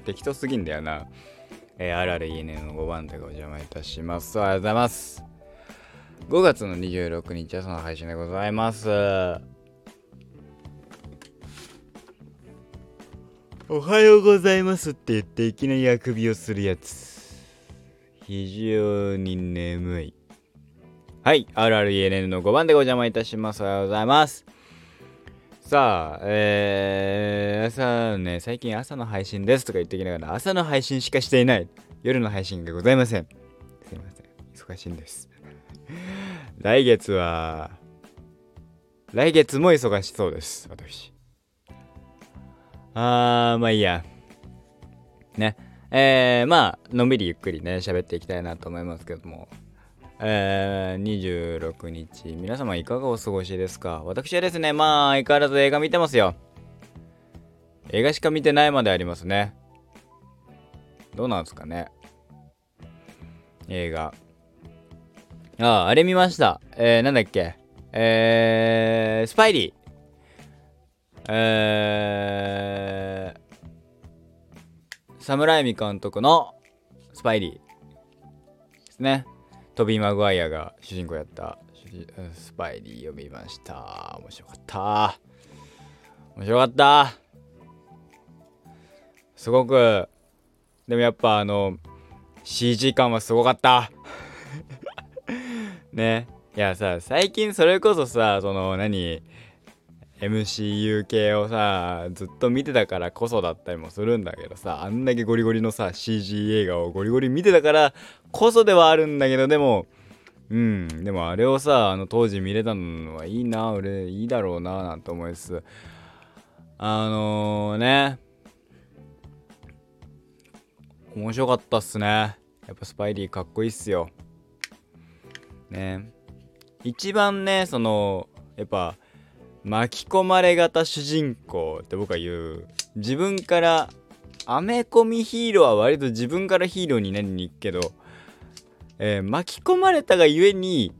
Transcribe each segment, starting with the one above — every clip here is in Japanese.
適当すぎんだよな。えー、RREN の5番でお邪魔いたします。ありがとうございます。5月の26日はその配信でございます。おはようございますって言っていきなりあくびをするやつ。非常に眠い。はい、RRENN の5番でお邪魔いたします。おはようございます。さあ、えー、朝ね、最近朝の配信ですとか言ってきながら、朝の配信しかしていない。夜の配信がございません。すいません。忙しいんです。来月は、来月も忙しそうです。私。あー、まあいいや。ね。えー、まあ、のんびりゆっくりね、喋っていきたいなと思いますけども。えー、26日、皆様いかがお過ごしですか？私はですね、まあ、相変わらず映画見てますよ。映画しか見てないまでありますね。どうなんですかね？映画。ああ、あれ見ました。えー、なんだっけ？えー、スパイリー。えー、サムライミ監督のスパイリーですね。トビー・マグワイアが主人公やったスパイリーを見ました。面白かった。面白かった。すごく、でもやっぱあの、CG 感はすごかった。ね。いやさ、最近それこそさ、その何、MCU 系をさずっと見てたからこそだったりもするんだけどさあんだけゴリゴリのさ CG 映画をゴリゴリ見てたからこそではあるんだけどでもうんでもあれをさあの当時見れたのはいいな俺いいだろうななんて思いますあのー、ね面白かったっすね。やっぱスパイリーかっこいいっすよ。ね。一番ねそのやっぱ巻き込まれ型主人公って僕は言う。自分からアメコミヒーローは割と自分からヒーローになりに行くけど、えー、巻き込まれたがゆえに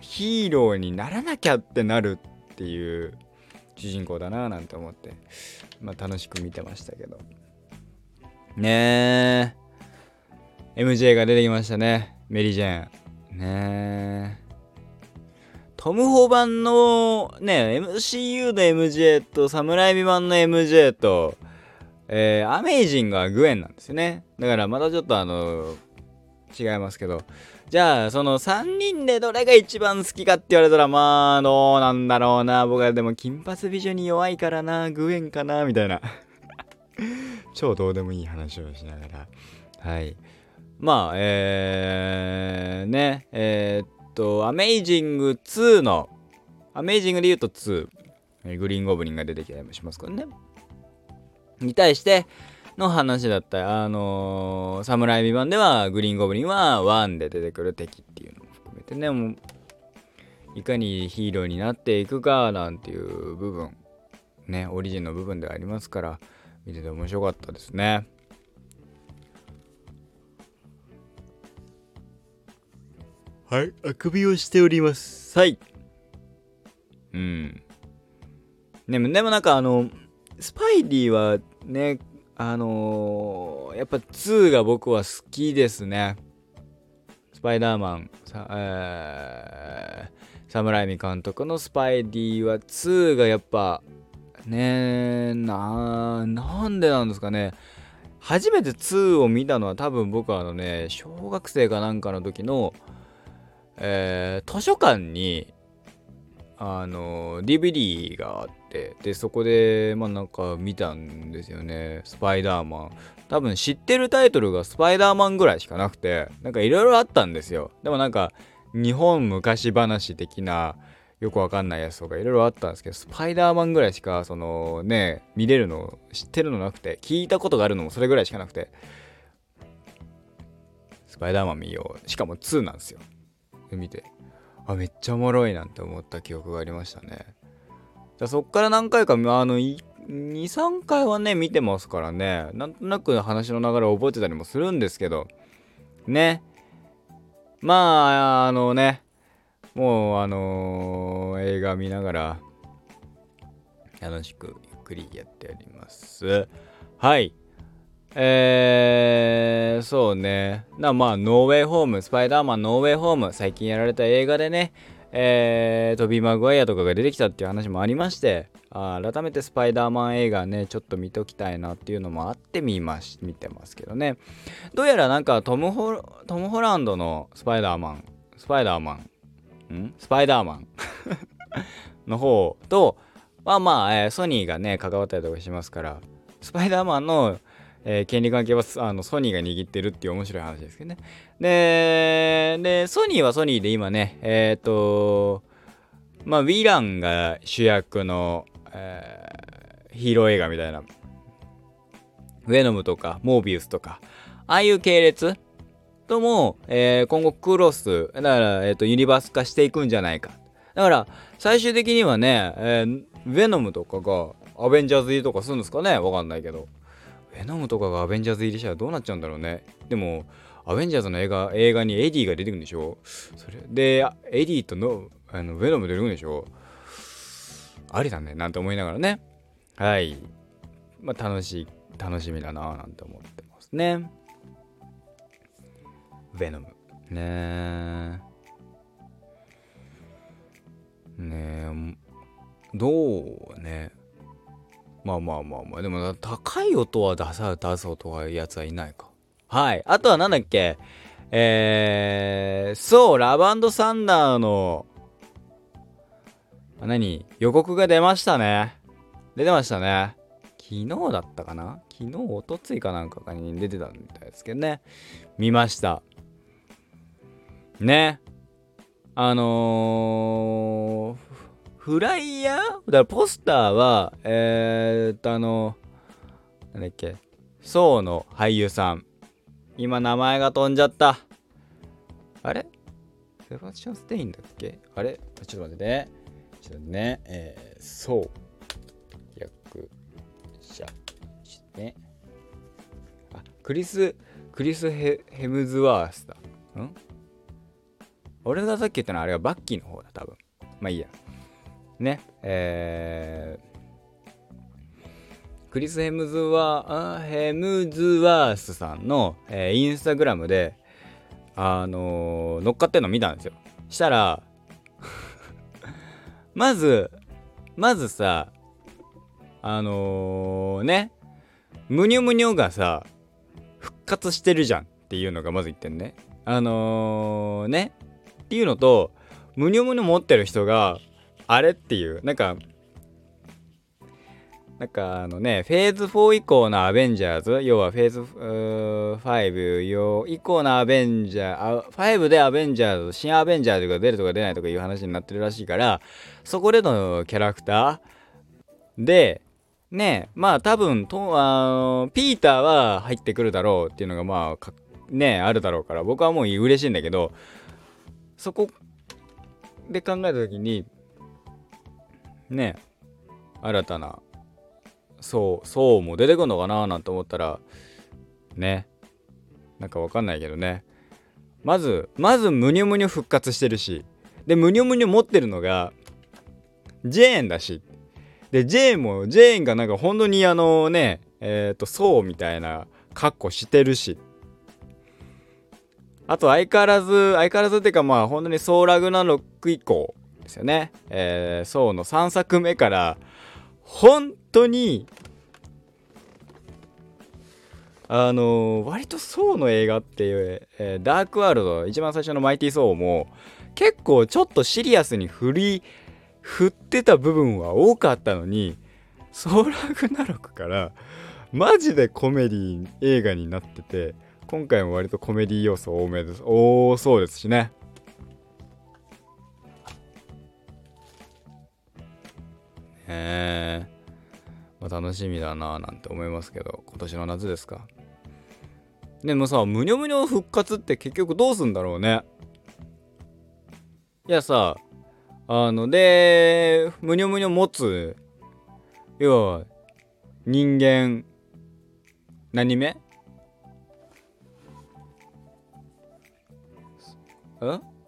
ヒーローにならなきゃってなるっていう主人公だななんて思って、まあ、楽しく見てましたけど。ねえ MJ が出てきましたね。メリー・ジェーン。ねえトム・ホ版のね、MCU の MJ とサムライビ版の MJ と、えー、アメイジングはグエンなんですよね。だからまたちょっとあの、違いますけど。じゃあ、その3人でどれが一番好きかって言われたら、まあ、どうなんだろうな。僕はでも金髪美女に弱いからな。グエンかな。みたいな。超どうでもいい話をしながら。はい。まあ、えー、ね、えー、と、アメイジング2の、アメイジングで言うと2、グリーンゴブリンが出てきたりもしますからね。に対しての話だったり、あのー、サムライ版ではグリーンゴブリンは1で出てくる敵っていうのも含めてね、もう、いかにヒーローになっていくかなんていう部分、ね、オリジンの部分ではありますから、見てて面白かったですね。はい、あくびをしております。はい。うん。でも、でもなんかあの、スパイリーはね、あのー、やっぱ2が僕は好きですね。スパイダーマン、さえー、サムライミ監督のスパイリーは2がやっぱ、ねな、なんでなんですかね。初めて2を見たのは多分僕はあのね、小学生かなんかの時の、えー、図書館にあの DVD があってでそこでまあなんか見たんですよね。スパイダーマン。多分知ってるタイトルがスパイダーマンぐらいしかなくてなんかいろいろあったんですよ。でもなんか日本昔話的なよくわかんないやつとかいろいろあったんですけどスパイダーマンぐらいしかそのね見れるの知ってるのなくて聞いたことがあるのもそれぐらいしかなくて。スパイダーマン見よう。しかも2なんですよ。見てあめっちゃおもろいなんて思った記憶がありましたね。じそっから何回かあの23回はね見てますからね。なんとなく話の流れを覚えてたりもするんですけど。ね。まああのねもうあのー、映画見ながら楽しくゆっくりやっております。はい。えー、そうね。な、まあ、ノーウェイホーム、スパイダーマンノーウェイホーム、最近やられた映画でね、えー、トビー・マグワイアとかが出てきたっていう話もありまして、あ改めてスパイダーマン映画ね、ちょっと見ときたいなっていうのもあって見まし、見てますけどね。どうやらなんかトムホ、トム・ホランドのスパイダーマン、スパイダーマン、ん？スパイダーマン の方と、まあまあ、えー、ソニーがね、関わったりとかしますから、スパイダーマンの、えー、権利関係はあのソニーが握ってるっていう面白い話ですけどね。で、でソニーはソニーで今ね、えっ、ー、と、まあ、ヴィランが主役の、えー、ヒーロー映画みたいな、ウェノムとか、モービウスとか、ああいう系列とも、えー、今後クロス、だから、えっ、ー、と、ユニバース化していくんじゃないか。だから、最終的にはね、えー、ヴェノムとかがアベンジャーズ入りとかするんですかね？わかんないけど。ベノムとかがアベンジャーズ入りしたらどうなっちゃうんだろうね。でも、アベンジャーズの映画映画にエディが出てくるんでしょ？それで、エディとのあのベノム出てくるんでしょ？ありだね、なんて思いながらね。はい。まあ、楽しい、楽しみだなぁなんて思ってますね。ベノム。ねえ。ねえ、どうね。まあまあまあまあ。でも、高い音は出さ、出そうとかやつはいないか。はい。あとはなんだっけ？えー、そう、ラブサンダーの、何？予告が出ましたね。出てましたね。昨日だったかな？昨日、おとついかなんかに出てたみたいですけどね。見ました。ね。あのー、フライヤー？だからポスターは、えー、っと、あの、なんだっけ、ソーの俳優さん。今名前が飛んじゃった。あれ？セバスチャン・ステインだっけ？あれ？ちょっと待ってね。ちょっとね、えー、そう。役者、ね。あ、クリス、クリスヘ・ヘムズワースだ。ん？俺がさっき言ったのはあれはバッキーの方だ、多分。まあいいや。ね、えー、クリス・ヘムズワヘムズワースさんの、えー、インスタグラムで、あのー、乗っかってんの見たんですよ。したら まず、まずさ、あのー、ね、むにょむにょがさ、復活してるじゃんっていうのがまず言ってんね。あのー、ね、っていうのと、むにょむにょ持ってる人が、あれっていう。なんかなんかあのね、フェーズ4以降のアベンジャーズ、要はフェーズ5以降のアベンジャー、5でアベンジャーズ、新アベンジャーズが出るとか出ないとかいう話になってるらしいから、そこでのキャラクターで、ね、まあ多分とあの、ピーターは入ってくるだろうっていうのがまあ、ね、あるだろうから、僕はもう嬉しいんだけど、そこで考えた時に、ね新たなそうそうも出てくるのかななんて思ったらねなんかわかんないけどね。まずまずムニョムニョ復活してるし。でムニョムニョ持ってるのがジェーンだし。でジェーンもジェーンがなんか本当にあのねえっ、ー、とそうみたいな格好してるし。あと相変わらず相変わらずっていうかまあ本当にソーラグナロック以降。ですよね。えー、ソーの3作目から本当にあのー、割とソーの映画っていう、えー、ダークワールド一番最初のマイティー・ソーも結構ちょっとシリアスに振り振ってた部分は多かったのにソーラグナロクからマジでコメディ映画になってて今回も割とコメディ要素多めです多そうですしねへえ、まあ、楽しみだなぁなんて思いますけど今年の夏ですか。でもさむにょむにょ復活って結局どうすんだろうね。いやさあのでむにょむにょ持つ要は人間何目？ん？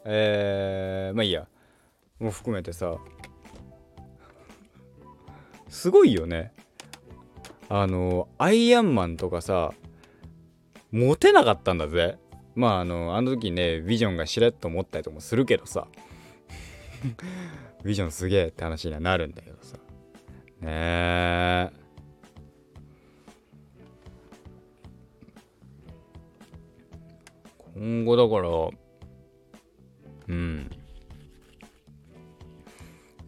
えー、まあいいや。もう含めてさすごいよね。あのアイアンマンとかさモテなかったんだぜ。まああのあの時ねビジョンがしれっと思ったりともするけどさ。ビジョンすげえって話にはなるんだけどさ。ねえ。今後だからうん。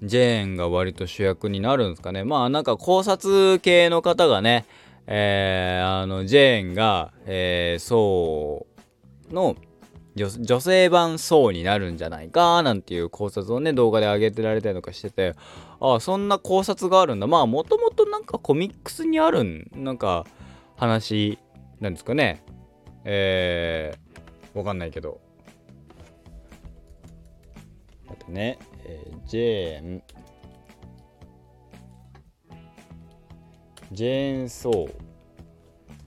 ジェーンが割と主役になるんですかね。まあなんか考察系の方がねえー、あのジェーンが、えー、そうの女性版そうになるんじゃないかなんていう考察をね動画で上げてられたりとかしてて。ああそんな考察があるんだ。まあもともとなんかコミックスにあるんなんか話なんですかね。えー、わかんないけど。あとね、えー、ジェーン。ジェーン・ソー。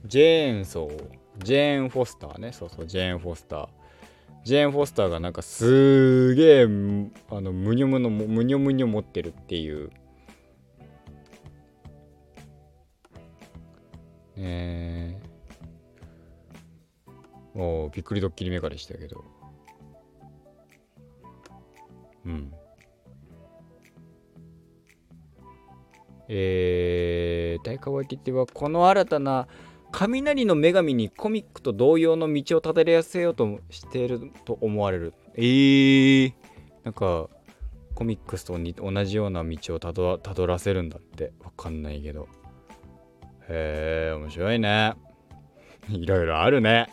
ジェーン・ソー。ジェーン・フォスターね。そうそうジェーン・フォスター。ジェーン・フォスターがなんかすげえあのむにょむのむにょむにょ持ってるっていう。えー、おびっくりドッキリメカでしたけど。うん。えー、大河ワイティはこの新たな雷の女神にコミックと同様の道をたどりやせようとしていると思われる。えー、なんかコミックスと同じような道をたどたどらせるんだってわかんないけど。へえ、面白いね。いろいろあるね。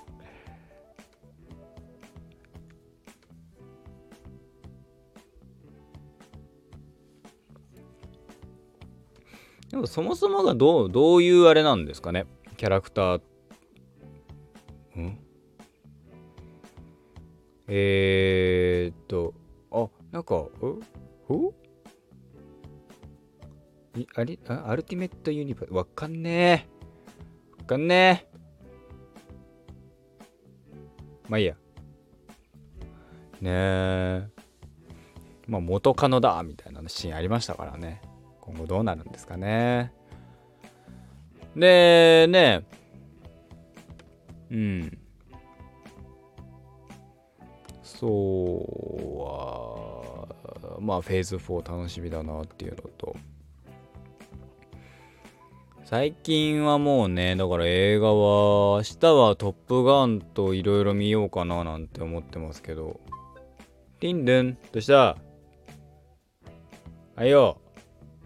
もそもそもがどうどういうあれなんですかね？キャラクター。ん？えー、っとあなんかうほ？あれ？あアルティメットユニバーわかんねえ。わかんねえ。まあいいや。ねえ。まあ元カノだみたいなシーンありましたからね。今後どうなるんですかね。で、ね、うん。そうは、まあ、フェーズ4楽しみだなっていうのと、最近はもうね、だから映画は、明日はトップガンといろいろ見ようかななんて思ってますけど、ティンドゥン、どうした？はいよ、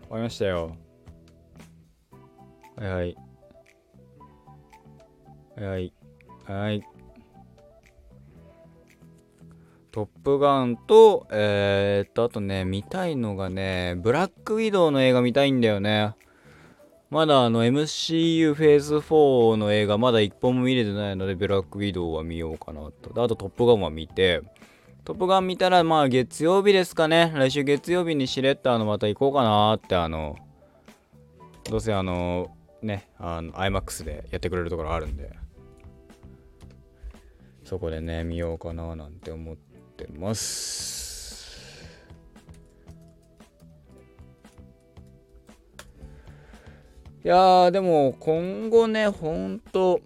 終わりましたよ。はいはい。はい。はい。トップガンと、えー、っと、あとね、見たいのがね、ブラックウィドウの映画見たいんだよね。まだあの MCU フェーズ4の映画まだ一本も見れてないので、ブラックウィドウは見ようかなと。あとトップガンは見て、トップガン見たらまあ月曜日ですかね。来週月曜日にしれっとあのまた行こうかなってあの、どうせあの、ね、あの、IMAX でやってくれるところあるんで、そこでね、見ようかななんて思ってます。いや、でも今後ね、ほんと、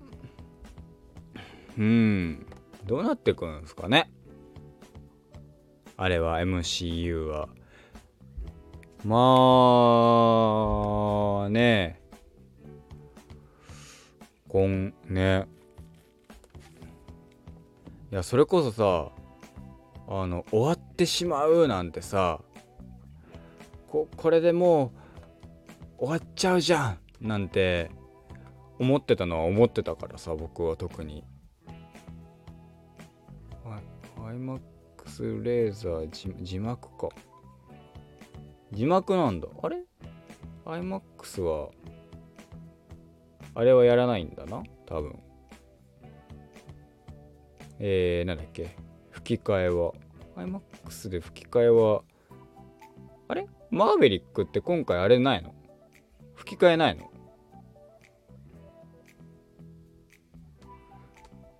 うん、どうなってくんですかね。あれは MCU は。まあねこんねいやそれこそさあの終わってしまうなんてさここれでもう終わっちゃうじゃんなんて思ってたのは思ってたからさ僕は特に。IMAX レーザー字幕か。字幕なんだ。あれ ?iMAX は、あれはやらないんだな？多分。えー、なんだっけ？吹き替えは。iMAX で吹き替えは、あれ？マーベリックって今回あれないの？吹き替えないの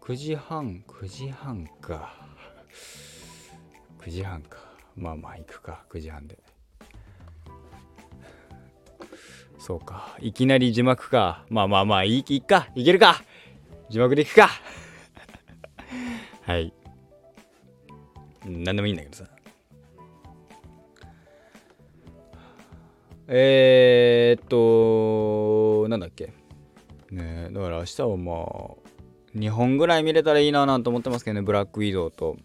?9 時半、9時半か。9時半か。まあまあ行くか、9時半で。そうか。いきなり字幕か。まあまあまあ、いいいっか。いけるか。字幕でいくかはい何でもいいんだけどさえー、っとなんだっけねだから明日はまあ2本ぐらい見れたらいいななんて思ってますけどねブラックウィドウと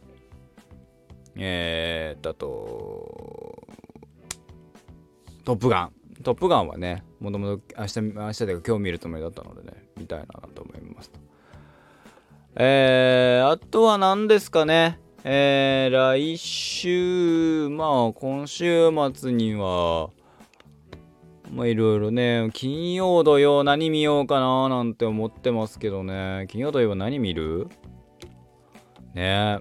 えー、だとトップガン。トップガンはねもともと明日明日で今日見るつもりだったのでね見たいなと思いますえー、あとは何ですかね。えー、来週まあ今週末にはまあいろいろね、金曜土曜何見ようかななんて思ってますけどね。金曜土曜何見る？ね。え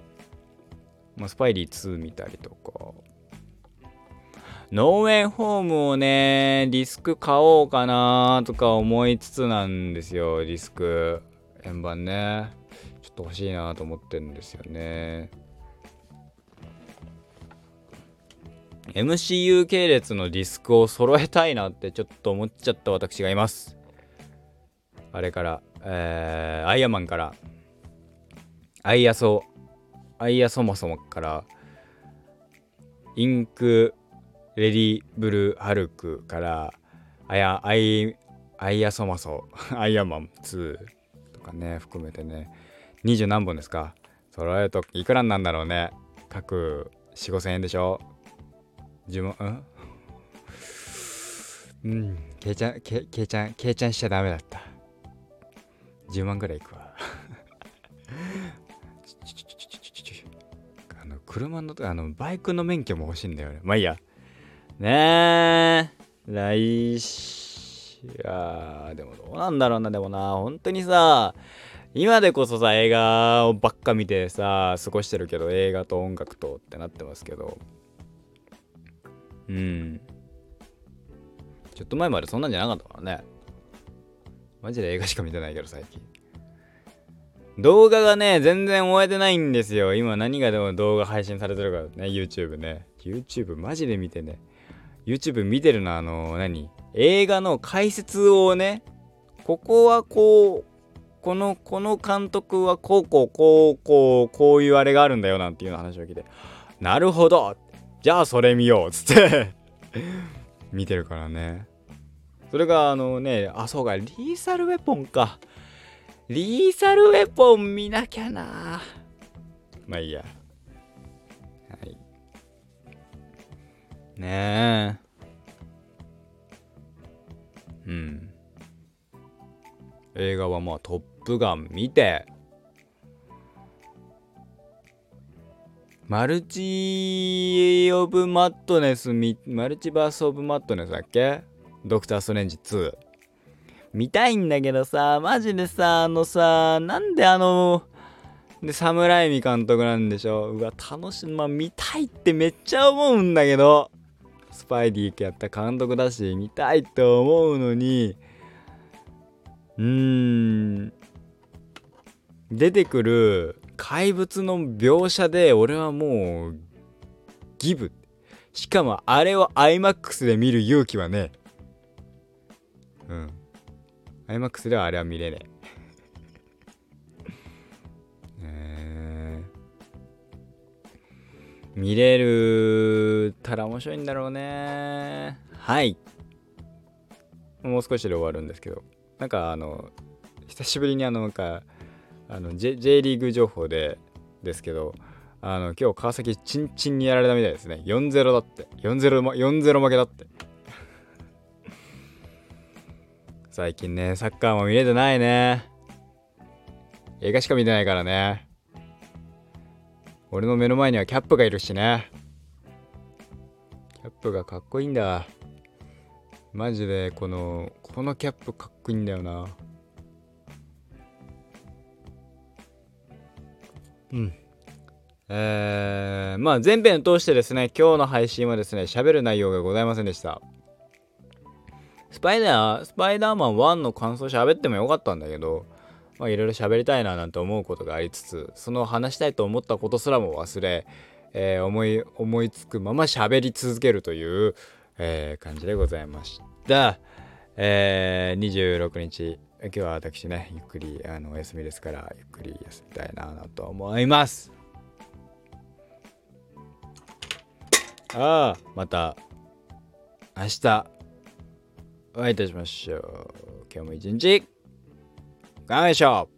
まあ、スパイリー2見たりとか。ノーウェイホームをね、ディスク買おうかなとか思いつつなんですよ、ディスク。円盤ね。ちょっと欲しいなと思ってるんですよね。MCU 系列のディスクを揃えたいなってちょっと思っちゃった私がいます。あれから、えー、アイアンマンから、アイアソー、アイアそもそもから、インク、レディブルハルクから、アヤ、アイ、アイアソマソ、アイアマン2とかね、含めてね、20何本ですか。揃えるといくらなんだろうね。各4、5千円でしょ。自分うん？うん。けいちゃんけけいちゃんけいちゃんしちゃダメだった。10万ぐらいいくわ。車のあのバイクの免許も欲しいんだよね。まあいいや。ねえ。来週。あでもどうなんだろうな。でもな本当にさ今でこそさ映画をばっか見てさ過ごしてるけど映画と音楽とってなってますけど。うん。ちょっと前までそんなんじゃなかったからね。マジで映画しか見てないけど最近。動画がね全然終えてないんですよ。今何がでも動画配信されてるからね YouTube ね。YouTube マジで見てね。YouTube 見てるのあの何？映画の解説をねここはこうこのこの監督はこうこうこうこうこういうあれがあるんだよなんていう話を聞いて。なるほど。じゃあそれ見ようつって。見てるからね。それがあのねあそうかリーサルウェポンか。リーサルウェポン見なきゃな。まあいいや。はい。ねえ。うん。映画はまあ「トップガン」見て。マルチオブマットネスマルチバースオブマットネスだっけ？ドクターストレンジ2。見たいんだけどさ、マジでさ、あのさ、なんであの、で、サムライミ監督なんでしょ？うわ、楽しい。まあ、見たいってめっちゃ思うんだけど、スパイディーやった監督だし、見たいって思うのに、うーん、出てくる怪物の描写で俺はもうギブ。しかもあれを iMAX で見る勇気はねうん。iMAX ではあれは見れねえ見れるたら面白いんだろうね。はい。もう少しで終わるんですけど。なんかあの久しぶりにあのなんかあの J, J リーグ情報でですけどあの今日川崎チンチンにやられたみたいですね。4-0だって。4-0 4-0負けだって。最近ねサッカーも見れてないね。映画しか見てないからね。俺の目の前にはキャップがいるしね。キャップがかっこいいんだ。マジでこのこのキャップかっこいいんだよな。うん。えー、まあ前編通してですね、今日の配信はですね、喋る内容がございませんでした。スパイダー、スパイダーマン1の感想喋ってもよかったんだけど、まあいろいろ喋りたいななんて思うことがありつつ、その話したいと思ったことすらも忘れ、えー、思い、思いつくまま喋り続けるという、えー、感じでございました。えー、26日今日は私ねゆっくりあのお休みですからゆっくり休みたいなと思いますああまた明日お会いいたしましょう。今日も一日頑張りましょう。